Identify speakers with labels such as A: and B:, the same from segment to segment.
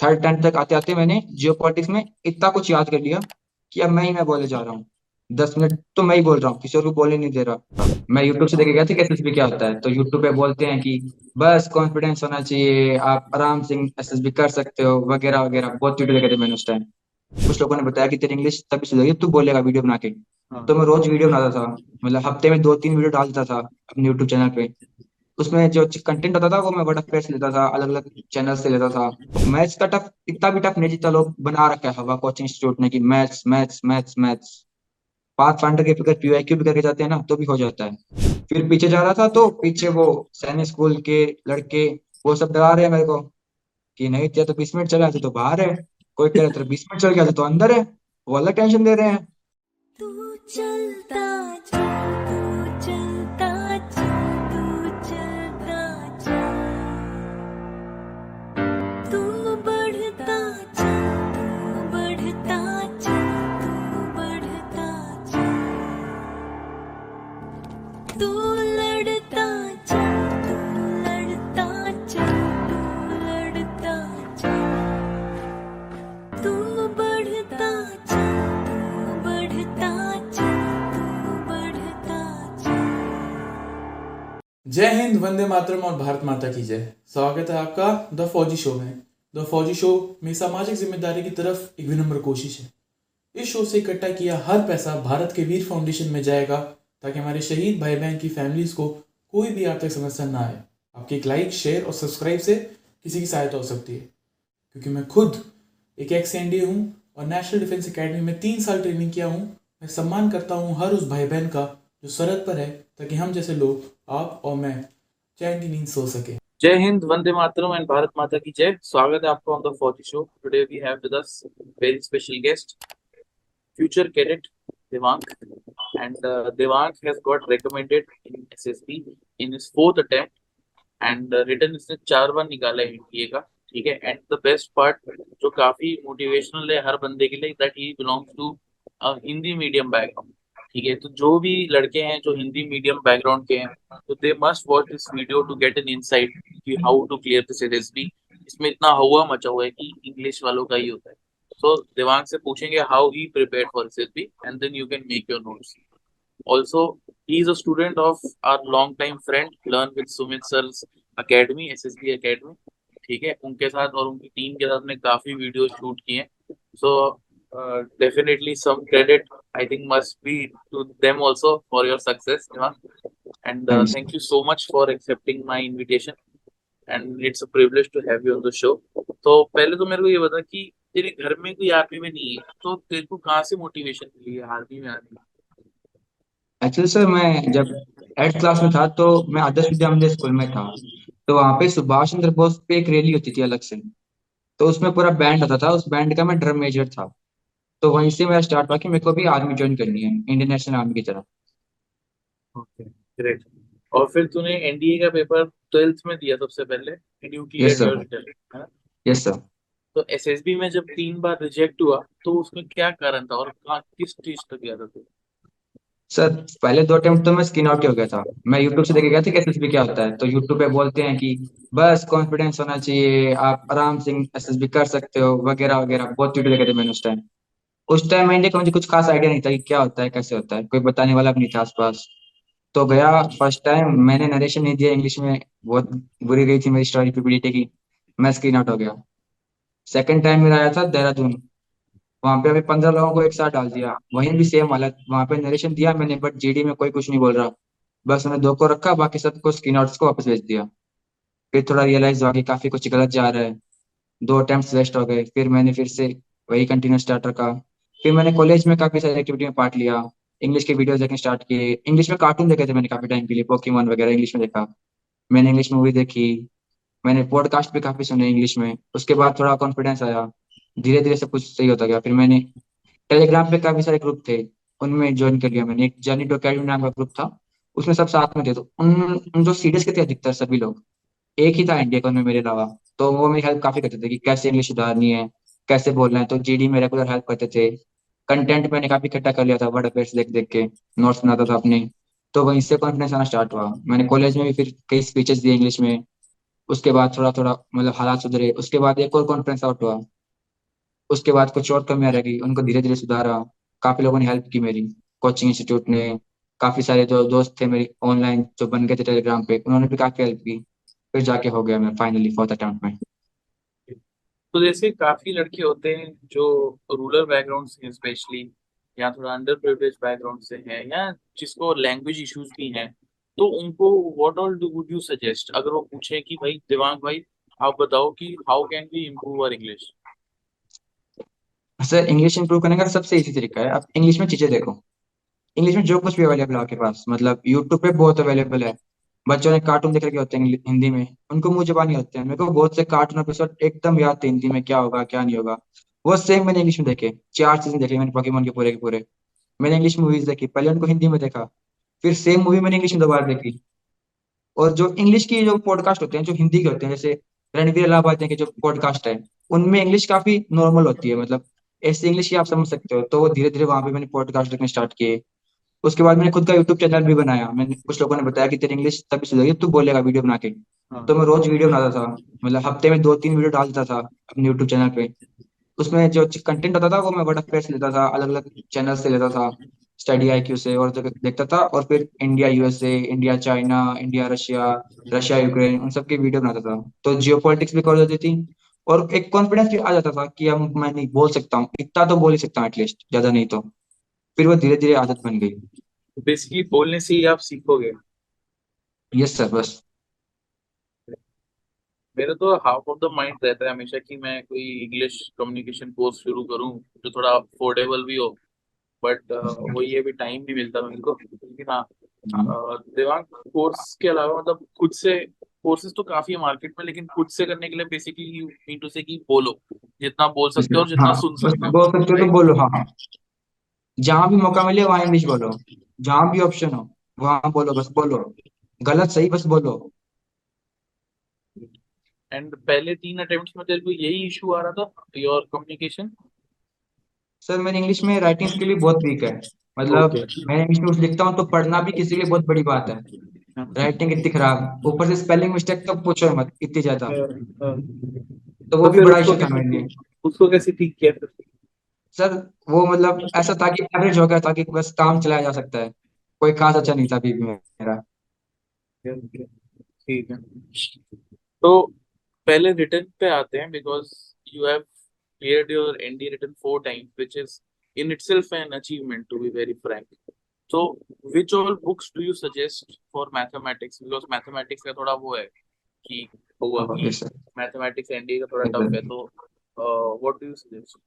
A: Third tenth तक आते आते मैंने जियो में इतना कुछ याद कर लिया कि अब मैं ही मैं बोले जा रहा हूँ। दस मिनट तो मैं ही बोल रहा हूँ किसी और को बोलने नहीं दे रहा। मैं यूट्यूब से देखे गया था कि एसएसबी क्या होता है तो यूट्यूब पे बोलते हैं कि बस कॉन्फिडेंस होना चाहिए आप आराम से एसएसबी कर सकते हो वगैरह वगैरह। बहुत वीडियो देखे थे मैंने उस टाइम कुछ लोगों ने बताया कि तेरी इंग्लिश तभी सुधरेगी तू बोलेगा वीडियो बना के।
B: हाँ।
A: तो मैं रोज वीडियो बनाता था मतलब हफ़्ते में दो तीन वीडियो डालता था अपने यूट्यूब चैनल पे। उसमें जो कंटेंट होता था वो मैं बड़ा फेस लेता था अलग अलग चैनल से लेता था। मैथ्स का टफ इतना भी टफ नहीं जितना लोग बना रखा है हवा कोचिंग इंस्टीट्यूट ने कि maths maths maths maths path finder के फिगर पीवाईक्यू भी करके जाते हैं ना तो भी हो जाता है। फिर पीछे जा रहा था तो पीछे वो सैनिक स्कूल के लड़के वो सब डरा रहे हैं मेरे को कि नहीं तो बीस मिनट चला तो, बाहर है। कोई कह रहा तेरा बीस मिनट चल गया तो अंदर है। वो अलग टेंशन दे रहे हैं।
C: तू चलता
B: जय हिंद, वंदे मातरम और भारत माता की जय। स्वागत है आपका द फौजी शो में। द फौजी शो में सामाजिक ज़िम्मेदारी की तरफ़ एक विनम्र कोशिश है। इस शो से इकट्ठा किया हर पैसा भारत के वीर फाउंडेशन में जाएगा। ताकि हमारे शहीद भाई बहन की फैमिलीज़ को कोई भी आर्थिक समस्या ना आए। आपके एक लाइक शेयर और सब्सक्राइब से किसी की सहायता हो सकती है। क्योंकि मैं खुद एक एक्स एनडीए हूँ और नेशनल डिफेंस एकेडमी में तीन साल ट्रेनिंग किया हूँ। मैं सम्मान करता हूँ हर उस भाई बहन का जो सरहद पर है, ताकि हम जैसे लोग, आप और मैं चैन की नींद सो सके। जय हिंद, वंदे मातरम एंड भारत माता की जय। स्वागत है आपको on the Fauji show today we have with us very special guest future cadet Devang and Devang has got recommended in SSB in his fourth attempt and return इसने चार बार निकाला है एनडीए का, ठीक है? एंड द बेस्ट पार्ट जो काफ़ी motivational है हर बंदे के लिए that he belongs to Hindi medium background ठीक है? तो जो भी लड़के हैं जो हिंदी मीडियम बैकग्राउंड के हैं तो they must watch this video to get an insight कि how to clear this SSB इसमें इतना हवा मचा हुआ है कि इंग्लिश वालों का ही होता है। सो दिमाग से पूछेंगे how he prepare for SSB and then you can make your notes also he is a student of our long time friend learn with sumit sir's academy ssb academy. ठीक है? उनके साथ और उनकी टीम के साथ में काफ़ी वीडियो शूट किए so definitely some credit I think must be to them also for your success
A: and.
B: Thank you so much for accepting my invitation and it's a privilege to have you on the show तो पहले तो मेरे को ये बता कि तेरे घर में कोई आर्मी में नहीं है तो तेरे को कहाँ से मोटिवेशन मिली है आर्मी में आने की?
A: एक्चुअली सर मैं जब एट क्लास में था तो मैं आदर्श विद्या मंदिर स्कूल में था। तो वहाँ पे सुभाष चंद्र बोस पे एक रैली होती थी अलग से। तो उसमें पूरा बैंड होता था उस बैंड का मैं ड्रम मेजर था। तो वहीं से मेरा स्टार्ट हुआ कि मेरे को भी आर्मी ज्वाइन करनी है इंडियन नेशनल आर्मी की तरह।
B: ओके ग्रेट और फिर तूने एनडीए का पेपर ट्वेल्थ में दिया सबसे पहले and you clear
A: Yes, sir.
B: Your result है ना?
A: यस सर
B: तो एसएसबी में जब तीन बार रिजेक्ट हुआ तो उसमें क्या कारण था और कहाँ, किस चीज़ तक गया था
A: सर, पहले दो अटेम्प्ट तो मैं स्किन आउट ही गया था। मैं यूट्यूब से देखे गया था कि एसएसबी क्या होता है। तो यूट्यूब पे बोलते हैं कि बस कॉन्फिडेंस होना चाहिए, आप आराम से एसएसबी कर सकते हो, वगैरह वगैरह। बहुत वीडियो देखे थे मैंने उस टाइम उस टाइम इंडिया का मुझे कुछ खास आइडिया नहीं था कि क्या होता है, कैसे होता है। कोई बताने वाला भी नहीं था आसपास। तो गया फ़र्स्ट टाइम मैंने नरेशन नहीं दिया इंग्लिश में। बहुत बुरी गई थी मेरी स्टोरी पीपीटी की मैं स्क्रीन आउट हो गया। सेकंड टाइम मेरा आया था देहरादून। वहाँ पे अभी पंद्रह लोगों को एक साथ डाल दिया। वहीं भी सेम हालत। वहाँ पे नरेशन दिया मैंने बट जीडी में कोई कुछ नहीं बोल रहा। बस उन्हें दो को रखा, बाकी सबको स्क्रीन आउट्स को वापस भेज दिया। फिर थोड़ा रियलाइज़ हुआ कि काफ़ी कुछ गलत जा रहा है। दो अटेम्प्ट वेस्ट हो गए। फिर मैंने फिर से वही कंटिन्यू स्टार्ट रखा। फिर मैंने कॉलेज में काफ़ी सारी एक्टिविटी में पार्ट लिया। इंग्लिश के वीडियोस देखने स्टार्ट किए। इंग्लिश में कार्टून देखे थे मैंने काफ़ी टाइम के लिए पोकेमोन वगैरह इंग्लिश में देखा। मैंने इंग्लिश मूवी देखी। मैंने पॉडकास्ट भी काफ़ी सुने इंग्लिश में। उसके बाद थोड़ा कॉन्फिडेंस आया। धीरे धीरे सब कुछ सही होता गया। फिर मैंने टेलीग्राम पे काफ़ी सारे ग्रुप थे। उनमें ज्वाइन कर लिया मैंने। एक जर्नी टू अकेडमी नाम का ग्रुप था। उसमें सब साथ में थे। तो उन उन जो सीरियस के थे अधिकतर सभी लोग, एक ही था इंडिया का उनमें मेरे अलावा। तो वो मेरी हेल्प काफ़ी करते थे कि कैसे इंग्लिश सुधारनी है, कैसे बोलना है। तो जीडी में रेगुलर हेल्प करते थे। कंटेंट मैंने काफ़ी इकट्ठा कर लिया था वर्ड अफेयर्स देख देख के। नोट्स बनाता था अपने। तो वहीं से कॉन्फिडेंस आना स्टार्ट हुआ। मैंने कॉलेज में भी फिर कई स्पीचेस दिए इंग्लिश में। उसके बाद थोड़ा थोड़ा मतलब हालात सुधरे। उसके बाद एक और कॉन्फ्रेंस आउट हुआ। उसके बाद कुछ और कमियाँ रह गई। उनको धीरे धीरे सुधारा। काफ़ी लोगों ने हेल्प की मेरी। कोचिंग इंस्टीट्यूट ने। काफ़ी सारे जो दोस्त थे मेरे ऑनलाइन जो बन गए थे टेलीग्राम पे, उन्होंने भी काफ़ी हेल्प की। फिर जाके हो गया मैं फाइनली फोर्थ अटेम्प्ट में।
B: तो जैसे काफ़ी लड़के होते हैं जो रूरल बैकग्राउंड से स्पेशली या थोड़ा अंडर प्रिविलेज बैकग्राउंड से हैं, या जिसको लैंग्वेज इश्यूज़ भी हैं तो उनको what all do would you suggest अगर वो पूछे कि भाई, दिवांग भाई, आप बताओ कि how can we improve our English
A: sir English improve करने का सबसे इजी तरीका है। आप इंग्लिश में चीज़ें देखो। इंग्लिश में जो कुछ भी अवेलेबल है आपके पास। मतलब यूट्यूब पे बहुत अवेलेबल है। बच्चों ने कार्टून देख रखे होते हैं हिंदी में। उनको मुँह जबानी होते हैं। मेरे को बहुत से कार्टून एपिसोड एकदम याद थे हिंदी में, क्या होगा, क्या नहीं होगा। वो सेम मैंने इंग्लिश में देखे। चार सीज़न देखे मैंने पोकेमोन के पूरे के पूरे। मैंने इंग्लिश मूवीज़ देखी। पहले उनको हिंदी में देखा। फिर सेम मूवी मैंने इंग्लिश में दोबारा देखी। और जो इंग्लिश की जो पॉडकास्ट होते हैं जो हिंदी के होते हैं जैसे रणवीर अलाहाबादिया के जो पॉडकास्ट है उनमें इंग्लिश काफ़ी नॉर्मल होती है मतलब ऐसी इंग्लिश की आप समझ सकते हो। तो वो धीरे धीरे वहाँ पे मैंने पॉडकास्ट देखने स्टार्ट किए। उसके बाद मैंने खुद का यूट्यूब चैनल भी बनाया। मैंने कुछ लोगों ने बताया कि तेरी इंग्लिश तभी सुधरेगी तू बोलेगा वीडियो बना के।
B: हाँ।
A: तो मैं रोज वीडियो बनाता था मतलब हफ़्ते में दो तीन वीडियो डालता था अपने यूट्यूब चैनल पे। उसमें जो कंटेंट होता था वो मैं वर्डप्रेस से लेता था अलग अलग चैनल से लेता था। स्टडी आईक्यू से और जगह देखता था और फिर India USA India China India Russia Russia Ukraine उन सब की वीडियो बनाता था। तो जियो पॉलिटिक्स भी कर देती थी और एक कॉन्फिडेंस भी आ जाता था कि हम मैं नहीं बोल सकता हूँ। इतना तो बोल ही सकता हूँ एटलीस्ट ज़्यादा नहीं तो। फिर वो धीरे धीरे आदत बन गई।
B: बेसिकली बोलने से ही आप सीखोगे।
A: यस सर बस।
B: मेरा तो हाफ़ ऑफ़ द माइंड रहता है हमेशा कि मैं कोई इंग्लिश कम्युनिकेशन कोर्स शुरू करूँ जो थोड़ा अफोर्डेबल भी हो। बट वो ये भी टाइम नहीं मिलता मेरे को लेकिन हाँ।
A: हाँ
B: देवांग कोर्स के अलावा मतलब खुद से कोर्सेज तो काफ़ी है मार्केट में लेकिन खुद से करने के लिए बेसिकली यू मीन टू से कि बोलो। जितना बोल सकते हो और जितना
A: हाँ
B: सुन सकते
A: बोल सकते हो तो बोलो हाँ जहाँ भी मौका मिले वहाँ इंग्लिश बोलो। जहाँ भी ऑप्शन हो वहाँ बोलो बस बोलो। गलत सही बस बोलो।
B: एंड पहले तीन अटेम्प्ट्स में तेरे को यही इशू आ रहा था योर कम्युनिकेशन
A: सर मेरी इंग्लिश में राइटिंग स्किल भी बहुत वीक है। मतलब
B: ओके
A: मैं इंग्लिश में कुछ लिखता हूँ तो पढ़ना भी किसी के लिए बहुत बड़ी बात है। राइटिंग इतनी खराब। ऊपर से स्पेलिंग मिस्टेक तो पूछो मत इतनी ज़्यादा। तो वो
B: तो
A: भी बड़ा इशू था मेरे लिए।
B: उसको कैसे ठीक किया
A: सर वो मतलब ऐसा था कि एवरेज हो गया था कि बस काम चलाया जा सकता है। कोई खास अच्छा नहीं था अभी भी मेरा।
B: ठीक है। तो पहले रिटर्न पे आते हैं because you have cleared your ND return four times which is in itself an achievement to be very frank तो which all books do you suggest for mathematics? Because mathematics का थोड़ा वो है कि हुआ कि
A: यस सर
B: मैथमेटिक्स एनडीए का थोड़ा टफ है तो what do you suggest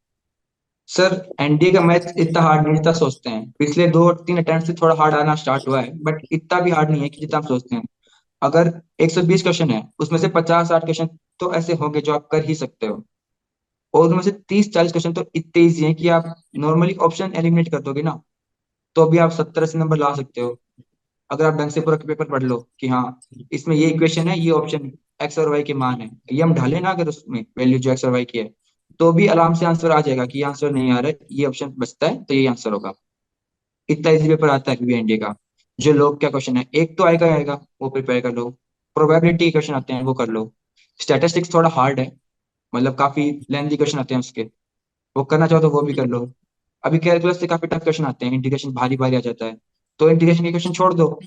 A: sir NDA का मैथ इतना हार्ड नहीं जितना सोचते हैं। पिछले दो तीन अटेम्प्ट से थोड़ा हार्ड आना स्टार्ट हुआ है बट इतना भी हार्ड नहीं है कि जितना आप सोचते हैं। अगर 120 क्वेश्चन है उसमें से 50 60 क्वेश्चन तो ऐसे होंगे जो आप कर ही सकते हो। और उनमें से 30 40 क्वेश्चन तो इतने इजी हैं कि आप नॉर्मली ऑप्शन एलिमिनेट कर दोगे ना तो भी आप 70 अस्सी नंबर ला सकते हो। अगर आप ढंग से पूरा पेपर पढ़ लो कि हाँ इसमें ये इक्वेशन है, ये ऑप्शन एक्स और वाई के मान है। ये हम ढाले ना अगर उसमें वैल्यू जो एक्स और वाई की है तो भी आराम से आंसर आ जाएगा कि ये आंसर नहीं आ रहा है, ये ऑप्शन बचता है तो ये आंसर होगा। इतना इजी पेपर आता है पीबीएनडी का, जो लोग क्या क्वेश्चन है, एक तो आएगा आएगा, वो प्रिपेयर कर लो। प्रोबेबिलिटी क्वेश्चन आते हैं, वो कर लो। स्टैटिस्टिक्स थोड़ा हार्ड है मतलब काफ़ी लेंथी क्वेश्चन आते हैं उसके। वो करना चाहो तो वो भी कर लो। अभी कैलकुलस से काफ़ी टफ क्वेश्चन आते हैं। इंटीग्रेशन भारी भारी आ जाता है। तो इंटीग्रेशन के क्वेश्चन छोड़ दो।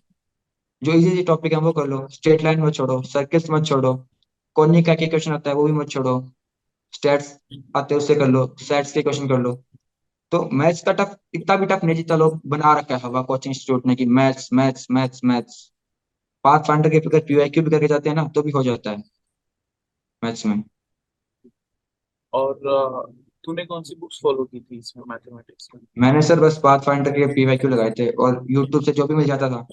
A: जो इजी इजी टॉपिक है वो कर लो। स्ट्रेट लाइन मत छोड़ो। सर्कल्स मत छोड़ो। कोनिक का क्वेश्चन आता है वो भी मत छोड़ो। स्टैट्स आते हैं उससे कर लो। सेट्स के क्वेश्चन कर लो। तो मैथ्स का टफ इतना भी टफ नहीं जितना लोग बना रखा है हवा कोचिंग इंस्टीट्यूट ने कि maths maths maths maths path finder के अगर पीवाईक्यू भी करके जाते हैं ना तो भी हो जाता है। मैथ्स में।
B: और तूने कौन सी बुक्स फॉलो की थी इसमें मैथमेटिक्स में?
A: मैंने सर बस पाथ फाइंडर के पीवाईक्यू लगाए थे और यूट्यूब से जो भी मिल जाता था।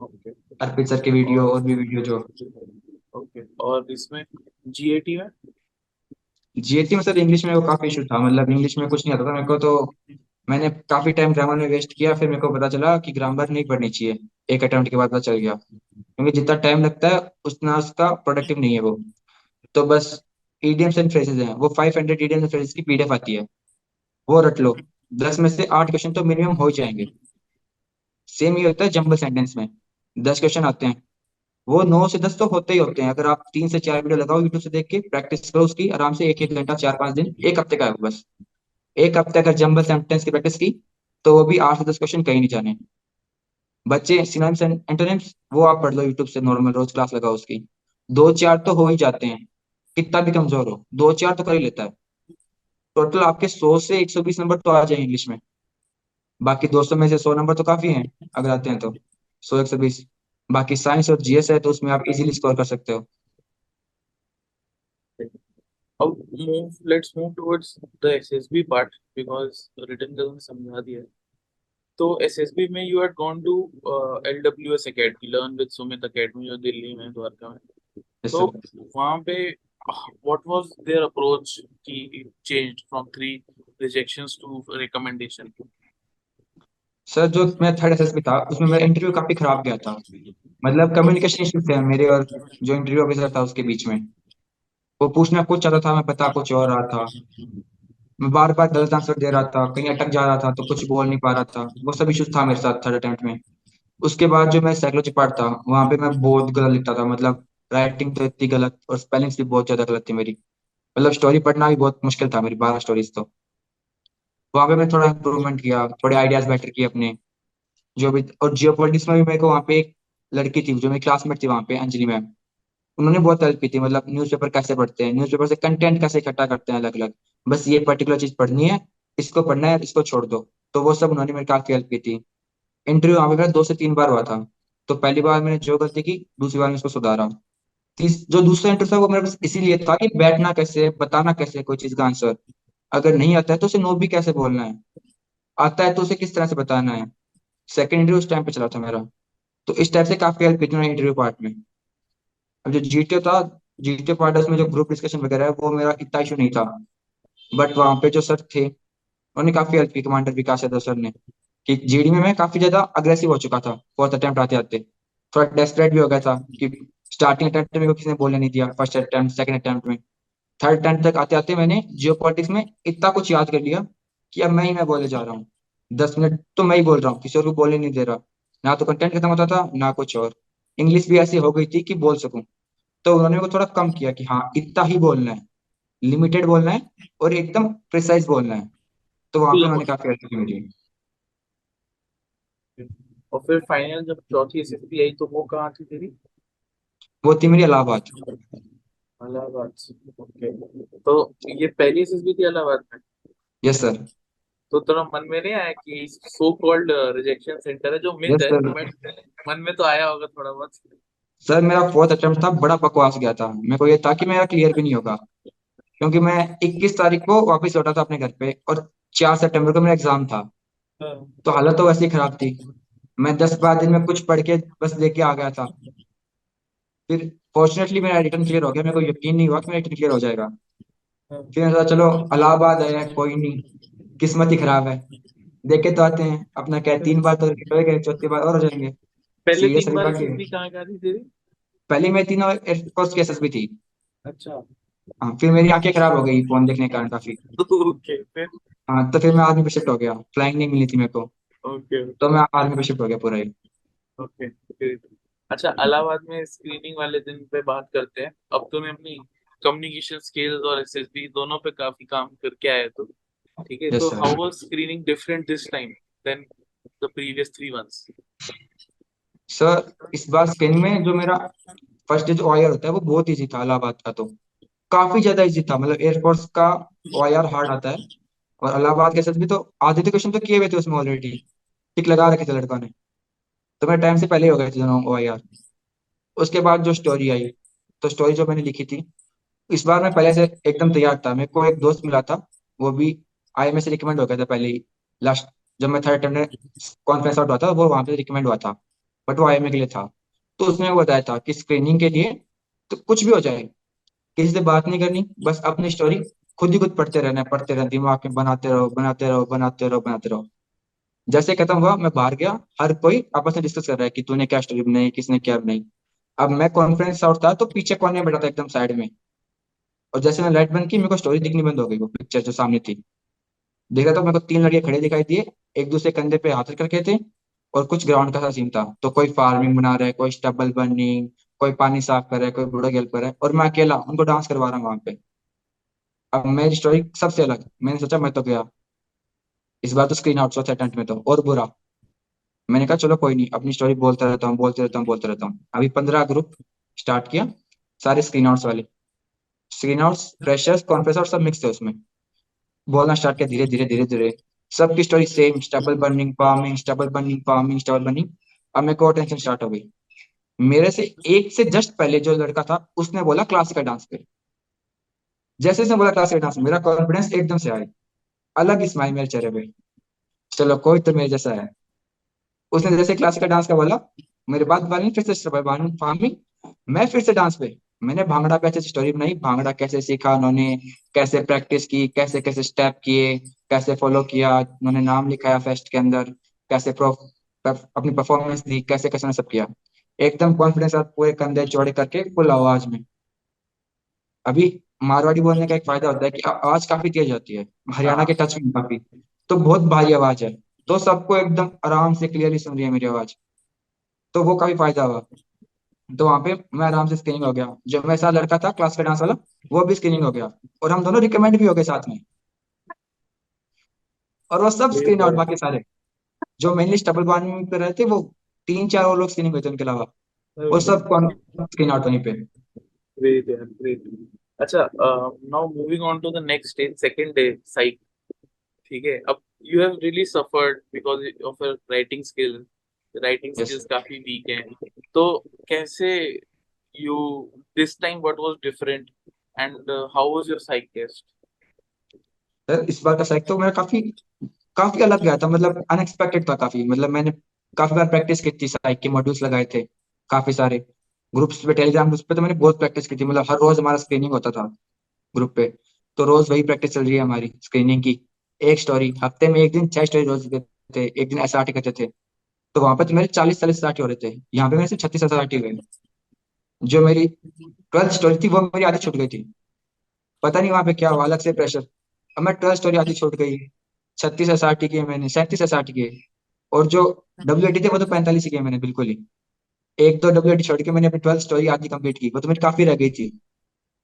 B: ओके
A: अर्पित सर के वीडियो
B: और
A: और भी वीडियो जो।
B: ओके और इसमें जीएटी में?
A: जीएटी में सर इंग्लिश में वो काफ़ी इशू था मतलब इंग्लिश में कुछ नहीं आता था। मेरे को तो मैंने काफ़ी टाइम ग्रामर में वेस्ट किया फिर मेरे को पता चला कि ग्रामर नहीं पढ़नी चाहिए। एक अटेम्प्ट के बाद पता चल गया। क्योंकि जितना टाइम लगता है उतना उसका प्रोडक्टिव नहीं है वो। तो बस इडियम्स एंड फ्रेजेस हैं। वो five hundred idioms and phrases की पीडीएफ आती है। वो रट लो। दस में से आठ क्वेश्चन तो मिनिमम हो ही जाएँगे। सेम ये होता है जंबल सेंटेंस में। दस क्वेश्चन आते हैं। वो नौ से दस तो होते ही होते हैं। अगर आप तीन से चार वीडियो लगाओ यूट्यूब से देख के प्रैक्टिस करो उसकी। आराम से एक एक घंटा चार पाँच दिन, एक हफ़्ते का है बस। एक हफ़्ते अगर जंबल सेंटेंस की प्रैक्टिस की तो वो भी आठ से दस क्वेश्चन कहीं नहीं जाने। बच्चे सिनोनिम्स एंड एंटोनिम्स वो आप पढ़ लो यूट्यूब से। नॉर्मल रोज क्लास लगाओ उसकी। दो चार तो हो ही जाते हैं। कितना भी कमज़ोर हो दो चार तो कर ही लेता है। टोटल आपके सौ से एक सौ बीस नंबर तो आ जाए इंग्लिश में। बाकी दो सौ में से सौ नंबर तो काफ़ी हैं अगर आते हैं तो। सौ एक सौ बीस। बाकी साइंस और जीएस है तो उसमें आप इजीली स्कोर कर सकते हो।
B: अब move let's move towards the SSB part because written का समझा दिया। तो SSB में you had gone to uh, LWS Academy learn with Sumit Academy जो दिल्ली में द्वारका में। तो. वहाँ पे what was their approach changed from three rejections to recommendation?
A: Sir जो मैं थर्ड एसएसबी था, उसमें मेरा इंटरव्यू काफ़ी खराब गया था। मतलब कम्युनिकेशन इश्यू थे मेरे और जो इंटरव्यू ऑफिसर था उसके बीच में। वो पूछना कुछ चाहता था, मैं बता कुछ और रहा था। मैं बार बार गलत आंसर दे रहा था, कहीं अटक जा रहा था तो कुछ बोल नहीं पा रहा था। वो सब इश्यूज़ था मेरे साथ थर्ड अटेम्प्ट में। उसके बाद जो मैं साइकोलॉजी पार्ट था, वहाँ पे मैं बहुत गलत लिखता था मतलब राइटिंग तो इतनी गलत और स्पेलिंग्स भी बहुत ज़्यादा गलत थी मेरी। मतलब स्टोरी पढ़ना भी बहुत मुश्किल था मेरी बारह स्टोरीज तो। वहाँ पे मैं थोड़ा इम्प्रूवमेंट किया, थोड़े आइडियाज़ बेटर किए अपने। जो भी, और जियो पॉलिटिक्स में भी मेरे को वहाँ पे एक लड़की थी, जो मेरी क्लासमेट थी वहाँ पे, अंजलि मैम। उन्होंने बहुत हेल्प की थी मतलब न्यूज़पेपर कैसे पढ़ते हैं न्यूज़पेपर से कंटेंट कैसे इकट्ठा करते हैं अलग अलग बस ये पर्टिकुलर चीज़ पढ़नी है, इसको पढ़ना है, इसको छोड़ दो। तो वो सब उन्होंने मेरी काफ़ी हेल्प की थी। इंटरव्यू वहाँ पे मेरा दो से तीन बार हुआ था। तो पहली बार मैंने जो गलती की, दूसरी बार मैं उसको सुधारा। तीस, जो दूसरा इंटरव्यू था वो मेरे पास इसीलिए था कि बैठना कैसे बताना कैसे कोई चीज़ का आंसर अगर नहीं आता है तो उसे नो भी कैसे बोलना है? आता है तो उसे किस तरह से बताना है? सेकंड इंटरव्यू उस टाइम पे चला था मेरा। तो इस टाइप से काफ़ी हेल्प की इंटरव्यू पार्ट में। अब जो जीटीओ था जीटीओ पार्ट उसमें जो ग्रुप डिस्कशन वगैरह है, वो मेरा इतना इशू नहीं था। बट वहाँ पे जो सर थे, उन्होंने काफ़ी हेल्प की कमांडर विकास यादव सर ने। कि जीडी में मैं काफ़ी ज़्यादा अग्रेसिव हो चुका था फोर्थ अटेम्प्ट आते आते थोड़ा डेस्परेट भी हो गया था कि स्टार्टिंग अटेम्प्ट में किसी ने बोलने नहीं दिया फ़र्स्ट अटेम्प्ट सेकंड अटेम्प्ट में। थर्ड अटेम्प्ट तक आते आते मैंने जियो में इतना कुछ याद कर लिया कि अब मैं ही मैं बोले जा रहा हूँ। दस मिनट तो मैं ही बोल रहा हूँ, किसी और को बोलने नहीं दे रहा। ना तो कंटेंट खत्म होता था, ना कुछ और। इंग्लिश भी ऐसी हो गई थी कि बोल सकूँ। तो उन्होंने मेरे को थोड़ा कम किया कि हाँ इतना ही बोलना है। लिमिटेड बोलना है और एकदम प्रिसाइज बोलना है। तो वहाँ पे उन्होंने काफ़ी हेल्प की
B: और फिर फाइनल जब चौथी एसएसबी आई तो वो कहाँ थी तेरी?
A: वो थी मेरी इलाहाबाद।
B: इलाहाबाद ओके। तो ये पहली एसएसबी थी इलाहाबाद में?
A: यस सर
B: तो तेरा मन में नहीं आया कि सो कॉल्ड रिजेक्शन सेंटर है जो मिथ
A: यस
B: है? बट मन में तो आया होगा थोड़ा बहुत।
A: सर मेरा फोर्थ अटेम्प्ट था बड़ा बकवास गया था। मेरे को ये था कि मेरा क्लियर भी नहीं होगा। क्योंकि मैं 21 तारीख को वापस लौटा था अपने घर पे और 4 सितंबर को मेरा एग्ज़ाम था।
B: हाँ।
A: तो हालत तो वैसे ही खराब थी। मैं दस बारह दिन में कुछ पढ़ के बस लेके आ गया था। फिर फॉर्चुनेटली मेरा रिटर्न क्लियर हो गया। मेरे को यकीन नहीं हुआ कि मेरा रिटर्न क्लियर हो जाएगा।
B: हाँ।
A: फिर सोचा चलो अलाहाबाद है कोई नहीं। किस्मत ही खराब है। देख तो आते हैं। अपना क्या तीन बार तो गए चौथी बार और हो जाएँगे।
B: पहले तीन बार
A: पहले मैं तीनों एयरफोर्स की एसएसबी थी।
B: अच्छा।
A: हाँ फिर मेरी आँखें खराब हो गई फ़ोन देखने के कारण काफ़ी।
B: ओके फिर?
A: हाँ तो फिर मैं आर्मी पे शिफ्ट हो गया। फ्लाइंग नहीं मिली थी मेरे को।
B: ओके।
A: तो मैं आर्मी पे शिफ्ट हो गया पूरा ही।
B: ओके फिर? अच्छा अलाहाबाद में स्क्रीनिंग वाले दिन पे बात करते हैं। अब तूने अपनी कम्युनिकेशन स्किल्स और एसएसबी दोनों पे काफ़ी काम करके आया तो ठीक है? तो how was screening different this time then the previous three months
A: sir इस बार स्कैनिंग में जो मेरा फ़र्स्ट जो ओआईआर होता है वो बहुत इजी था अलाहाबाद का तो। काफ़ी ज़्यादा इजी था मतलब एयरफोर्स का ओआईआर हार्ड आता है। और अलाहाबाद के साथ भी तो आधे तो क्वेश्चन तो किए हुए थे उसमें ऑलरेडी टिक लगा रखे थे लड़का ने। तो मेरे टाइम से पहले ही गए थे दोनों ओआईआर उसके बाद जो स्टोरी आई तो स्टोरी जो मैंने लिखी थी, इस बार मैं पहले से एकदम तैयार था। मेरे को एक दोस्त मिला था, वो भी आई से रिकमेंड हो गया था पहले ही। लास्ट जब मैं थर्ड अटेम्प्ट कॉन्फ्रेंस आउट हुआ था, वो वहाँ पे रिकमेंड हुआ था बट वो आई के लिए था। तो उसने बताया था कि स्क्रीनिंग के लिए तो कुछ भी हो जाए, किसी से बात नहीं करनी, बस अपनी स्टोरी खुद ही खुद पढ़ते रहना पढ़ते रहना, दिमाग में बनाते रहो बनाते रहो बनाते रहो बनाते रहो। जैसे खत्म हुआ मैं बाहर गया, हर कोई आपस में डिस्कस कर रहा है कि तूने क्या स्टोरी बनाई, किसने क्या बनाई। अब मैं कॉन्फ्रेंस आउट था तो पीछे कोने में बैठा था एकदम साइड में। और जैसे मैं लाइट बंद की, मेरे को स्टोरी दिखनी बंद हो गई, वो पिक्चर जो सामने थी। देखा तो मेरे को तीन लड़के खड़े दिखाई दिए, एक दूसरे कंधे पे हाथ करके थे, और कुछ ग्राउंड का सीन था। तो कोई फ़ार्मिंग बना रहा है, कोई स्टबल बर्निंग कोई पानी साफ़ कर रहा है, कोई बूढ़ा हेल्प कर रहा है, और मैं अकेला, उनको डांस करवा रहा हूँ वहाँ पे। अब मेरी स्टोरी सबसे अलग, मैंने सोचा मैं तो गया। इस बार तो स्क्रीन आउट चौथे अटेम्प्ट में तो और बुरा। मैंने कहा, चलो कोई नहीं, अपनी स्टोरी बोलता रहता हूँ, बोलते रहता हूँ, बोलते रहता हूँ। अभी पंद्रह ग्रुप स्टार्ट किया, सारे स्क्रीन आउट्स वाले। स्क्रीन आउट्स फ्रेशर्स कॉन्फ्रेंस और सब मिक्स थे उसमें। बोलना स्टार्ट किया, धीरे धीरे धीरे धीरे। सबकी story same stubble burning farming stubble burning farming stubble burning अब मेरे को टेंशन स्टार्ट हो गई। मेरे से एक से जस्ट पहले जो लड़का था, उसने बोला क्लासिकल डांस पे। जैसे उसने बोला क्लासिकल डांस मेरा कॉन्फिडेंस एकदम से आया अलग स्माइल मेरे चेहरे पे। चलो, कोई तो मेरे जैसा है। उसने जैसे क्लासिकल डांस का बोला, मेरे बाद वाले ने फिर से फ़ार्मिंग मैं फिर से डांस पे। मैंने भांगड़ा पे अच्छे स्टोरी बनाई। भांगड़ा कैसे सीखा उन्होंने, कैसे प्रैक्टिस की, कैसे कैसे स्टेप किए, कैसे फॉलो किया, उन्होंने नाम लिखाया फेस्ट के अंदर, कैसे अपनी परफॉर्मेंस दी, कैसे कैसे उन्होंने सब किया। एकदम कॉन्फिडेंस पूरे कंधे चौड़े करके फुल आवाज़ में। अभी मारवाड़ी बोलने का एक फ़ायदा होता है कि आवाज़ काफ़ी तेज होती है। हरियाणा के टच में काफ़ी। तो बहुत भारी आवाज़ है। तो सबको एकदम आराम से क्लियरली सुन रही है मेरी आवाज़। तो वो काफ़ी फ़ायदा हुआ। तो वहाँ पे मैं आराम से स्क्रीनिंग हो गया। जो मेरे साथ लड़का था क्लास का डांस वाला वो भी स्क्रीनिंग हो गया। और हम दोनों रिकमेंड भी हो गए साथ में। और वो सब स्क्रीन आउट बाकी सारे। जो मेनली स्टबल बार्निंग पे रहे थे वो तीन चार और लोग स्क्रीनिंग हुए थे उनके अलावा। वो सब स्क्रीन आउट वहीं पे.
B: अच्छा now moving on to the next day second day psych ठीक है अब you have really suffered because of your writing skill writing skills काफ़ी वीक है। तो कैसे you this time what was different and how was your psych test
A: sir इस बार का साइक तो मेरा काफ़ी काफ़ी अलग गया था मतलब अनएक्सपेक्टेड था काफ़ी। मतलब मैंने काफ़ी बार प्रैक्टिस की थी साइक के मॉड्यूल्स लगाए थे काफ़ी सारे। ग्रुप्स पे, टेलीग्राम ग्रुप्स पे तो मैंने बहुत प्रैक्टिस की थी। मतलब हर रोज हमारा स्क्रीनिंग होता था ग्रुप पे। तो रोज वही प्रैक्टिस चल रही है हमारी स्क्रीनिंग की। एक स्टोरी हफ़्ते में एक दिन छह स्टोरी रोज करते थे, एक दिन एस आर टी करते थे। तो वहाँ पे तो मेरे चालीस चालीस एस हो रहे थे। यहाँ पे मेरे सिर्फ़ छत्तीस एस टी हुए। जो मेरी ट्वेल्थ स्टोरी थी, वो मेरी आधी छूट गई थी। पता नहीं वहाँ पे क्या हुआ, अलग से प्रेशर अब मैं ट्वेल्थ स्टोरी आधी छूट गई। छत्तीस एस आर टी किए मैंने, सैंतीस एस आर टी किए। और जो डब्ल्यूटी थे, वो तो पैंतालीस किए मैंने, बिल्कुल ही। एक दो डब्ल्यू छोड़ के मैंने अपनी ट्वेल्थ स्टोरी आधी कंप्लीट की वो तो मेरी काफ़ी रह गई थी।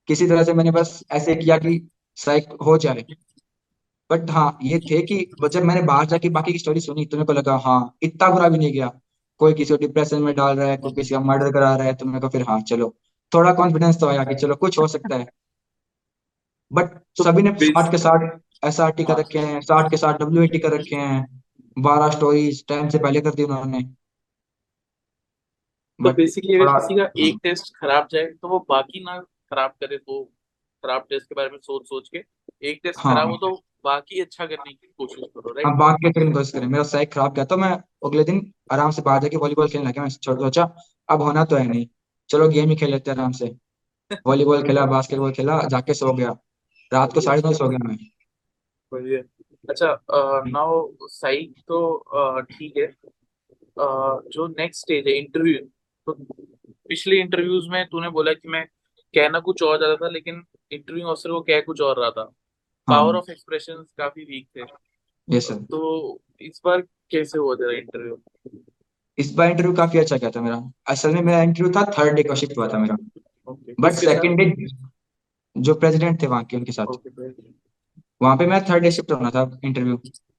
A: किसी तरह से मैंने बस ऐसे किया कि साइक हो जाए। बट हाँ ये थे कि जब मैंने बाहर जाके बाकी की स्टोरी सुनी तो मेरे को लगा हाँ इतना बुरा भी नहीं गया। कोई किसी को डिप्रेशन में डाल रहा है कोई किसी का मर्डर करा रहा है तो मेरे को फिर हाँ चलो। थोड़ा कॉन्फिडेंस तो आया कि चलो कुछ हो सकता है। बट
B: तो
A: सभी ने साठ के साठ एस आर टी कर। रखे हैं साठ के साठ डब्ल्यू ए टी कर रखे हैं बारह स्टोरीज टाइम से पहले कर दी उन्होंने।
B: तो बेसिकली अगर किसी का एक टेस्ट खराब जाए तो वो बाकी ना खराब करे तो खराब टेस्ट के बारे में सोच सोच के एक टेस्ट
A: हाँ
B: खराब हो तो बाकी अच्छा करने की कोशिश करो
A: हाँ
B: राइट
A: बाकी की कोशिश करें। मेरा साइक खराब गया तो मैं अगले दिन आराम से बाहर जाके वॉलीबॉल खेलने लगा। मैं छोड़ सोचा अब होना तो है नहीं। चलो गेम ही खेल लेते हैं आराम से। वॉलीबॉल खेला बास्केटबॉल खेला जाके सो गया। रात को साढ़े नौ सो गया मैं।
B: बढ़िया। अच्छा नाउ साइक तो ठीक है। जो नेक्स्ट स्टेज है इंटरव्यू तो पिछले इंटरव्यूज़ में तूने बोला कि मैं कहना कुछ और ज़्यादा था लेकिन इंटरव्यू ऑफिसर को कह कुछ और रहा था। पावर ऑफ़ एक्सप्रेशन काफ़ी वीक थे।
A: ये सर
B: तो इस बार कैसे हुआ तेरा इंटरव्यू
A: इस बार इंटरव्यू काफ़ी अच्छा गया था मेरा। असल में मेरा इंटरव्यू था थर्ड डे का शिफ्ट हुआ था मेरा। बट सेकंड डे जो प्रेसिडेंट थे वहाँ के उनके साथ।
B: ओके
A: वहाँ पे मैं थर्ड डे शिफ्ट होना था इंटरव्यू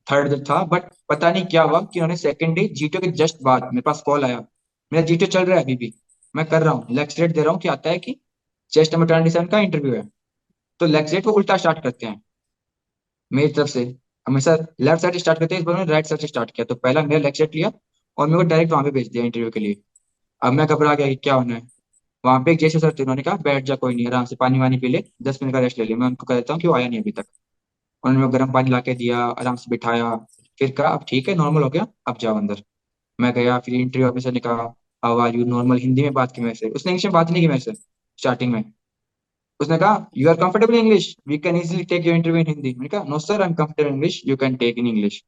A: थर्ड डे था बट पता नहीं क्या हुआ कि उन्होंने सेकंड डे जीटो के जस्ट बाद मेरे पास कॉल आया। मेरा जीटो चल रहा है अभी भी। मैं कर रहा हूँ। लेक्चरेट दे रहा हूँ कि आता है कि चेस्ट नंबर ट्वेंटी सेवन का इंटरव्यू है। तो लेक्चरेट को उल्टा स्टार्ट करते हैं। मेरी तरफ़ से हमेशा लेफ़्ट साइड स्टार्ट करते हैं। इस बार राइट साइड से स्टार्ट किया। तो पहला मेरा लेक्चरेट लिया और मेरे को डायरेक्ट वहाँ पे भेज दिया इंटरव्यू के लिए। अब मैं घबरा गया कि क्या होना है। वहाँ पे एक जैसे सर थे उन्होंने कहा, बैठ जा, कोई नहीं, आराम से पानी वानी पी ले। दस मिनट का रेस्ट ले लिया मैं उनको कह देता हूँ कि वो आया नहीं अभी तक। उन्होंने गर्म पानी ला के दिया, आराम से बिठाया। फिर कहा, अब ठीक है नॉर्मल हो गया। अब जाओ अंदर। मैं गया, फिर इंटरव्यू ऑफिसर ने कहा how are you normal Hindi में बात की मेरे से उसने इंग्लिश में बात नहीं की मेरे से स्टार्टिंग में। उसने कहा you are comfortable English we can easily take your interview in Hindi मैंने कहा no sir I am comfortable English you can take in English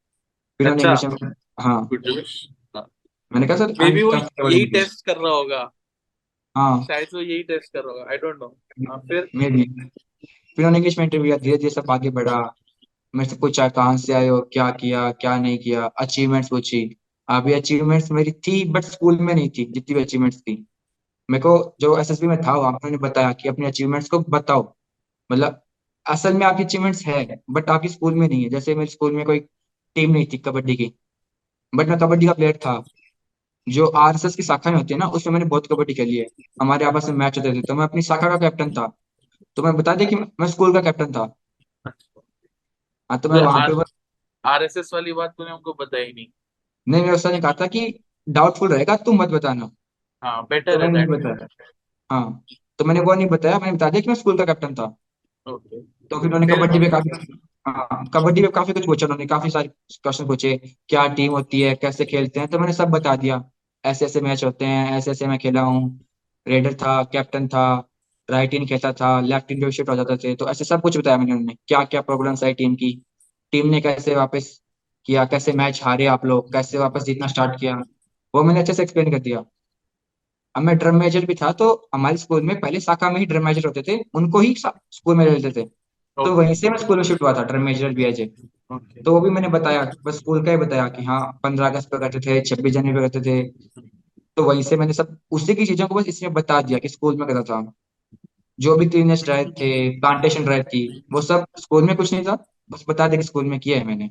A: फिर उन्होंने
B: अच्छा।
A: इंग्लिश में हाँ। मैंने कहा सर
B: मे बी वो यही टेस्ट कर रहा होगा।
A: हाँ।
B: शायद वो यही टेस्ट कर रहा होगा। आई डोंट नो फिर?
A: मे भी फिर उन्होंने इंग्लिश में इंटरव्यू धीरे धीरे सब आगे बढ़ा। मेरे से पूछा कहाँ से आए हो? क्या किया? क्या नहीं किया? अचीवमेंट्स पूछी। अभी अचीवमेंट्स मेरी थी बट स्कूल में नहीं थी जितनी भी अचीवमेंट्स थी। मेरे को जो एसएसबी में था वहाँ पे उन्होंने बताया कि अपने अचीवमेंट्स को बताओ। मतलब असल में आपकी अचीवमेंट्स है बट आपकी स्कूल में नहीं है। जैसे मेरे स्कूल में कोई टीम नहीं थी कबड्डी की। बट मैं कबड्डी का प्लेयर था। जो आरएसएस की शाखा में होती है ना उसमें मैंने बहुत कबड्डी खेली है। हमारे आपस में मैच होते थे तो मैं अपनी शाखा का कैप्टन था। तो मैं बता दिया कि मैं स्कूल का कैप्टन था। हाँ तो मैं वहाँ पे
B: आर आरएसएस वाली बात तूने उनको बताई नहीं।
A: नहीं मैं उसने कहा था कि डाउटफुल रहेगा तुम मत बताना।
B: हाँ
A: तो
B: बेटर है
A: मैंने नहीं बताया। हाँ तो मैंने वो नहीं बताया मैंने बता दिया कि मैं स्कूल का कैप्टन था।
B: ओके
A: तो फिर उन्होंने कबड्डी पे काफ़ी हाँ कबड्डी पे काफ़ी कुछ पूछा उन्होंने काफ़ी सारे क्वेश्चन पूछे क्या टीम होती है कैसे खेलते हैं तो मैंने सब बता दिया। ऐसे ऐसे मैच होते हैं ऐसे ऐसे मैं खेला हूँ। रेडर था कैप्टन था राइट इन खेलता था लेफ़्ट इन पे शिफ्ट हो जाते थे तो ऐसे सब कुछ बताया मैंने उन्होंने क्या क्या प्रॉब्लम्स है टीम की टीम ने कैसे वापस किया कैसे मैच हारे आप लोग कैसे वापस जीतना स्टार्ट किया वो मैंने अच्छे से एक्सप्लेन कर दिया। अब मैं ड्रम मेजर भी था तो हमारे स्कूल में पहले शाखा में ही ड्रम मेजर होते थे उनको ही स्कूल में लेते थे। तो वहीं से मैं स्कूल में शिफ्ट हुआ था ड्रम मेजर भी एजे
B: ओके
A: तो वो भी मैंने बताया बस स्कूल का ही बताया कि हाँ पंद्रह अगस्त पे करते थे छब्बीस जनवरी पे करते थे। तो वहीं से मैंने सब उसी की चीज़ों को बस इसमें बता दिया कि स्कूल में करता था। जो भी क्लीनेस ड्राइव थे प्लांटेशन ड्राइव थी वो सब स्कूल में कुछ नहीं था बस बता दिया कि स्कूल में किया है मैंने।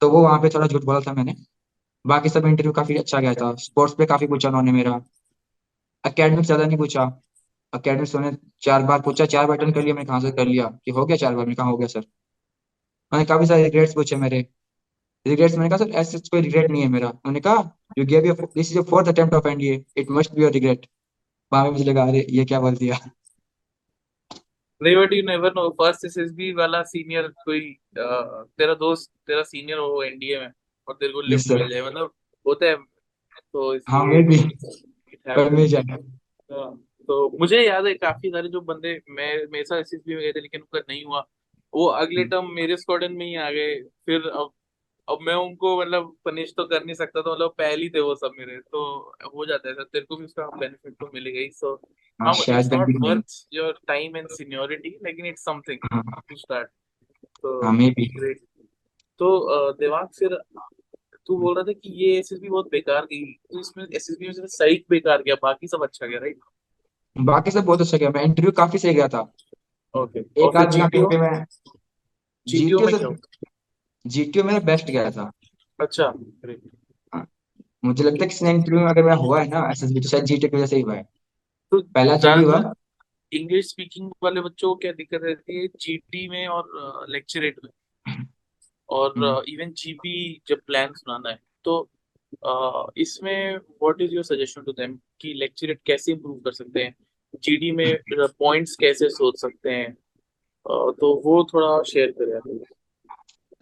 A: तो वो वहाँ पे थोड़ा झूठ बोला था मैंने। बाकी सब इंटरव्यू काफ़ी अच्छा गया था। स्पोर्ट्स पे काफ़ी पूछा उन्होंने मेरा। अकेडमिक ज़्यादा नहीं पूछा। एकेडमिक्स उन्होंने चार बार पूछा। चार बार अटेंड कर लिया, मैंने कहाँ से कर लिया। कि हो गया चार बार? में कहा, हो गया, सर। उन्होंने काफ़ी सारे रिग्रेट्स पूछे मेरे। रिग्रेट्स मैंने कहा, सर, ऐसे कोई रिग्रेट नहीं है मेरा। उन्होंने कहा you gave your this is your fourth attempt of NDA it must be your regret वहाँ मुझे लगा, अरे, ये क्या बोल दिया?
B: But you never know first SSB वाला सीनियर कोई तेरा दोस्त तेरा सीनियर हो एनडीए में और तेरे को लिफ्ट मिल जाए। मतलब होता है तो
A: हाँ मैं भी पर मिल
B: हैपेंस तो मुझे याद है काफ़ी सारे जो बंदे मैं मेरे साथ एसएसबी में गए थे लेकिन उनका नहीं हुआ। वो अगले
A: हम्म,
B: टर्म मेरे स्क्वाडन में ही आ गए फिर अब अब मैं उनको मतलब पनिश तो कर नहीं सकता तो मतलब पहले ही थे वो सब मेरे तो हो जाता है सर तेरे को भी उसका बेनिफिट तो मिलेगा ही सो
A: हाँ शायद it's not
B: worth your time and seniority लेकिन इट्स समथिंग टू स्टार्ट तो
A: हाँ मे भी
B: ग्रेट तो देवांग फिर तू बोल रहा था कि ये एसएसबी बहुत बेकार गई तो इसमें एसएसबी में सिर्फ़ साइक बेकार गया बाकी सब अच्छा गया राइट
A: बाकी सब बहुत अच्छा गया मैं इंटरव्यू काफ़ी सही गया था।
B: ओके
A: एक आध
B: जीटीओ
A: पे
B: जीटीओ में?
A: जीटीओ मेरा बेस्ट गया था।
B: अच्छा।
A: हाँ, मुझे लगता है कि इंटरव्यू में अगर मैं हुआ है ना एसएसबी तो शायद जीटीओ की वजह से ही हुआ है।
B: तो
A: पहला जो भी हुआ।
B: इंग्लिश स्पीकिंग वाले बच्चों को क्या दिक्कत रहती है? जीटी में और लेक्चरेट में।
A: हम्म,
B: और इवन जीपी जब प्लान सुनाना है तो अ, इसमें what is your suggestion to them कि लेक्चरेट कैसे इंप्रूव कर सकते हैं? जीडी में पॉइंट्स कैसे सोच सकते हैं? अ, तो वो थोड़ा शेयर करें